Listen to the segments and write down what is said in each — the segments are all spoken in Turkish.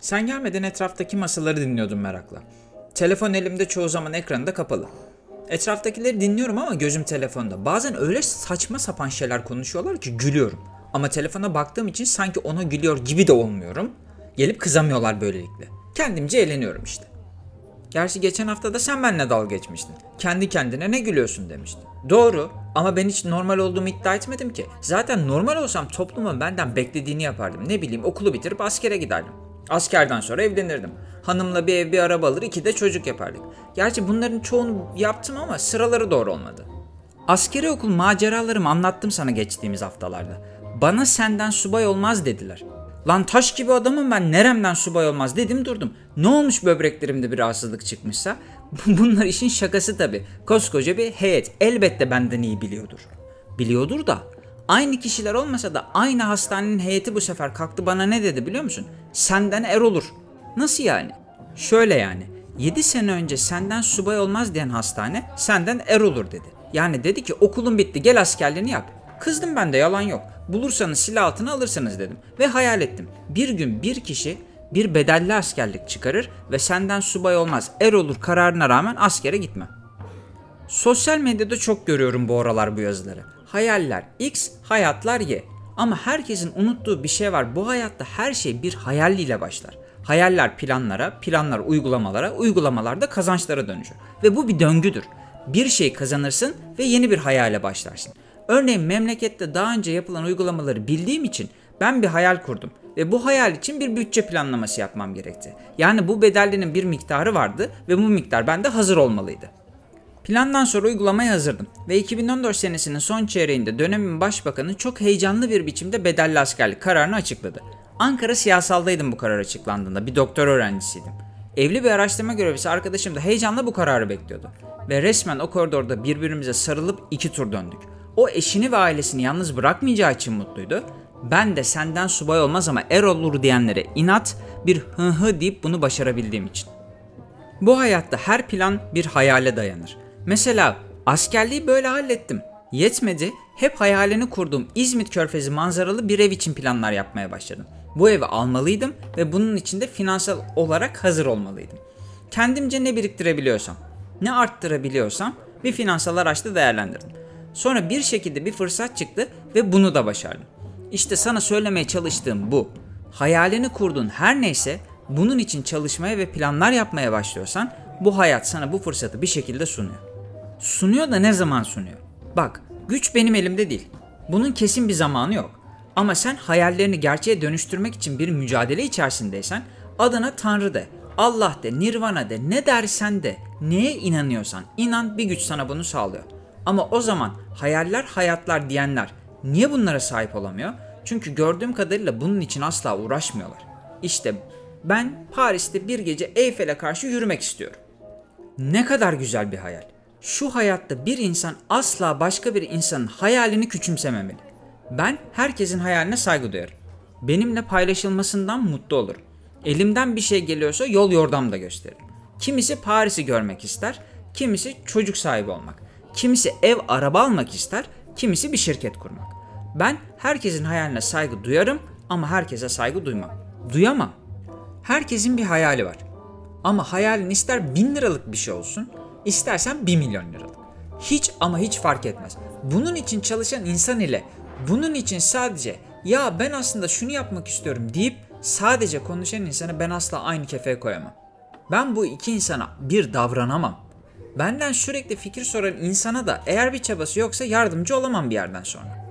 Sen gelmeden etraftaki masaları dinliyordum merakla. Telefon elimde çoğu zaman ekranında kapalı. Etraftakileri dinliyorum ama gözüm telefonda. Bazen öyle saçma sapan şeyler konuşuyorlar ki gülüyorum. Ama telefona baktığım için sanki ona gülüyor gibi de olmuyorum. Gelip kızamıyorlar böylelikle. Kendimce eğleniyorum işte. Gerçi geçen hafta da sen benimle dalga geçmiştin. Kendi kendine ne gülüyorsun demiştin. Doğru ama ben hiç normal olduğumu iddia etmedim ki. Zaten normal olsam toplumun benden beklediğini yapardım. Ne bileyim okulu bitirip askere giderdim. Askerden sonra evlenirdim. Hanımla bir ev bir araba alır iki de çocuk yapardık. Gerçi bunların çoğunu yaptım ama sıraları doğru olmadı. Askeri okul maceralarımı anlattım sana geçtiğimiz haftalarda. Bana senden subay olmaz dediler. Lan taş gibi adamım ben neremden subay olmaz dedim durdum. Ne olmuş böbreklerimde bir rahatsızlık çıkmışsa? Bunlar işin şakası tabi. Koskoca bir heyet elbette benden iyi biliyordur. Biliyordur da aynı kişiler olmasa da aynı hastanenin heyeti bu sefer kalktı bana ne dedi biliyor musun? Senden er olur. Nasıl yani? Şöyle yani. 7 sene önce senden subay olmaz diyen hastane senden er olur dedi. Yani dedi ki okulun bitti gel askerliğini yap. Kızdım ben de yalan yok. Bulursanız silah altına alırsınız dedim. Ve hayal ettim. Bir gün bir kişi bir bedelli askerlik çıkarır ve senden subay olmaz er olur kararına rağmen askere gitmem. Sosyal medyada çok görüyorum bu aralar bu yazıları. Hayaller X, hayatlar Y. Ama herkesin unuttuğu bir şey var. Bu hayatta her şey bir hayal ile başlar. Hayaller planlara, planlar uygulamalara, uygulamalar da kazançlara dönüşür. Ve bu bir döngüdür. Bir şey kazanırsın ve yeni bir hayale başlarsın. Örneğin memlekette daha önce yapılan uygulamaları bildiğim için ben bir hayal kurdum ve bu hayal için bir bütçe planlaması yapmam gerekti. Yani bu bedellinin bir miktarı vardı ve bu miktar bende hazır olmalıydı. Plandan sonra uygulamaya hazırdım ve 2014 senesinin son çeyreğinde dönemin başbakanı çok heyecanlı bir biçimde bedelli askerlik kararını açıkladı. Ankara siyasaldaydım bu karar açıklandığında, bir doktor öğrencisiydim. Evli bir araştırma görevlisi arkadaşım da heyecanla bu kararı bekliyordu. Ve resmen o koridorda birbirimize sarılıp iki tur döndük. O eşini ve ailesini yalnız bırakmayacağı için mutluydu. Ben de senden subay olmaz ama er olur diyenlere inat bir hı hı deyip bunu başarabildiğim için. Bu hayatta her plan bir hayale dayanır. Mesela askerliği böyle hallettim. Yetmedi, hep hayalini kurduğum İzmit Körfezi manzaralı bir ev için planlar yapmaya başladım. Bu evi almalıydım ve bunun için de finansal olarak hazır olmalıydım. Kendimce ne biriktirebiliyorsam, ne arttırabiliyorsam bir finansal araçta değerlendirdim. Sonra bir şekilde bir fırsat çıktı ve bunu da başardım. İşte sana söylemeye çalıştığım bu. Hayalini kurduğun her neyse bunun için çalışmaya ve planlar yapmaya başlıyorsan bu hayat sana bu fırsatı bir şekilde sunuyor. Sunuyor da ne zaman sunuyor? Bak, güç benim elimde değil. Bunun kesin bir zamanı yok. Ama sen hayallerini gerçeğe dönüştürmek için bir mücadele içerisindeysen adına Tanrı de, Allah de, Nirvana de, ne dersen de, neye inanıyorsan inan bir güç sana bunu sağlıyor. Ama o zaman hayaller hayatlar diyenler niye bunlara sahip olamıyor? Çünkü gördüğüm kadarıyla bunun için asla uğraşmıyorlar. İşte ben Paris'te bir gece Eyfel'e karşı yürümek istiyorum. Ne kadar güzel bir hayal. Şu hayatta bir insan asla başka bir insanın hayalini küçümsememeli. Ben herkesin hayaline saygı duyarım. Benimle paylaşılmasından mutlu olurum. Elimden bir şey geliyorsa yol yordam da gösteririm. Kimisi Paris'i görmek ister, kimisi çocuk sahibi olmak. Kimisi ev araba almak ister, kimisi bir şirket kurmak. Ben herkesin hayaline saygı duyarım ama herkese saygı duymam. Duyamam. Herkesin bir hayali var. Ama hayalin ister bin liralık bir şey olsun, istersen bir milyon liralık. Hiç ama hiç fark etmez. Bunun için çalışan insan ile bunun için sadece ya ben aslında şunu yapmak istiyorum deyip sadece konuşan insanı ben asla aynı kefeye koyamam. Ben bu iki insana bir davranamam. Benden sürekli fikir soran insana da eğer bir çabası yoksa yardımcı olamam bir yerden sonra.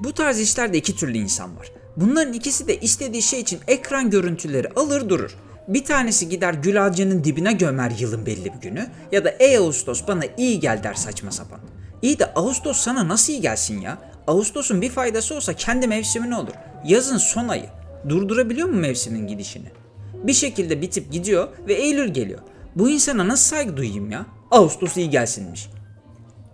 Bu tarz işlerde iki türlü insan var. Bunların ikisi de istediği şey için ekran görüntüleri alır durur. Bir tanesi gider gül ağacının dibine gömer yılın belli bir günü ya da ey Ağustos bana iyi gel der saçma sapan. İyi de Ağustos sana nasıl iyi gelsin ya? Ağustos'un bir faydası olsa kendi mevsimi ne olur? Yazın son ayı. Durdurabiliyor mu mevsimin gidişini? Bir şekilde bitip gidiyor ve Eylül geliyor. Bu insana nasıl saygı duyayım ya? Ağustos iyi gelsinmiş.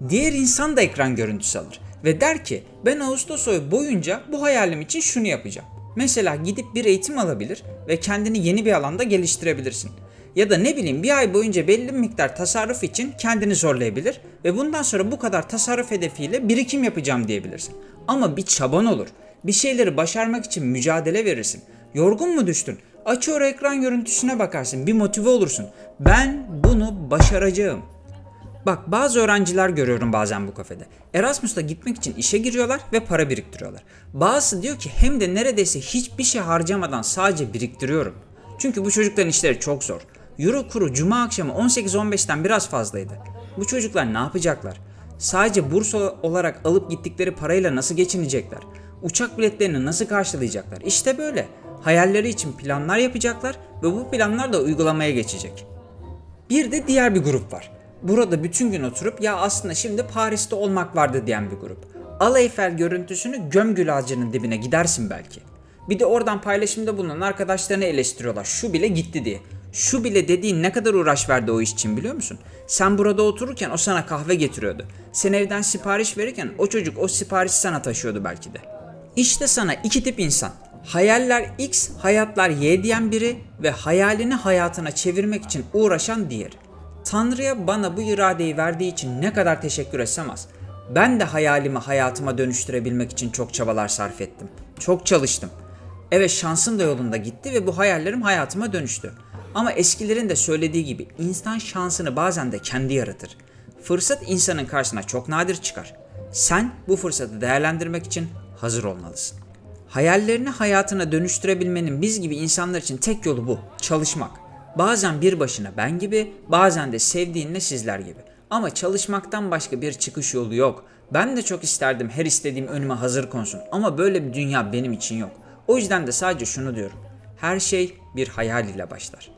Diğer insan da ekran görüntüsü alır ve der ki ben Ağustos ayı boyunca bu hayalim için şunu yapacağım. Mesela gidip bir eğitim alabilir ve kendini yeni bir alanda geliştirebilirsin. Ya da ne bileyim bir ay boyunca belli bir miktar tasarruf için kendini zorlayabilir ve bundan sonra bu kadar tasarruf hedefiyle birikim yapacağım diyebilirsin. Ama bir çaban olur. Bir şeyleri başarmak için mücadele verirsin. Yorgun mu düştün? Açıyor ekran görüntüsüne bakarsın, bir motive olursun. Ben bunu başaracağım. Bak bazı öğrenciler görüyorum bazen bu kafede. Erasmus'ta gitmek için işe giriyorlar ve para biriktiriyorlar. Bazısı diyor ki hem de neredeyse hiçbir şey harcamadan sadece biriktiriyorum. Çünkü bu çocukların işleri çok zor. Euro kuru cuma akşamı 18-15'ten biraz fazlaydı. Bu çocuklar ne yapacaklar? Sadece burs olarak alıp gittikleri parayla nasıl geçinecekler? Uçak biletlerini nasıl karşılayacaklar? İşte böyle. Hayalleri için planlar yapacaklar ve bu planlar da uygulamaya geçecek. Bir de diğer bir grup var. Burada bütün gün oturup ya aslında şimdi Paris'te olmak vardı diyen bir grup. Al Eiffel görüntüsünü göm gül ağacının dibine gidersin belki. Bir de oradan paylaşımda bulunan arkadaşlarını eleştiriyorlar. Şu bile gitti diye. Şu bile dediğin ne kadar uğraş verdi o iş için biliyor musun? Sen burada otururken o sana kahve getiriyordu. Sen evden sipariş verirken o çocuk o siparişi sana taşıyordu belki de. İşte sana iki tip insan. Hayaller X, hayatlar Y diyen biri ve hayalini hayatına çevirmek için uğraşan diğeri. Tanrı'ya bana bu iradeyi verdiği için ne kadar teşekkür etsem az. Ben de hayalimi hayatıma dönüştürebilmek için çok çabalar sarf ettim. Çok çalıştım. Evet şansım da yolunda gitti ve bu hayallerim hayatıma dönüştü. Ama eskilerin de söylediği gibi insan şansını bazen de kendi yaratır. Fırsat insanın karşısına çok nadir çıkar. Sen bu fırsatı değerlendirmek için hazır olmalısın. Hayallerini hayatına dönüştürebilmenin biz gibi insanlar için tek yolu bu. Çalışmak. Bazen bir başına ben gibi, bazen de sevdiğinle sizler gibi. Ama çalışmaktan başka bir çıkış yolu yok. Ben de çok isterdim her istediğim önüme hazır konsun ama böyle bir dünya benim için yok. O yüzden de sadece şunu diyorum. Her şey bir hayal ile başlar.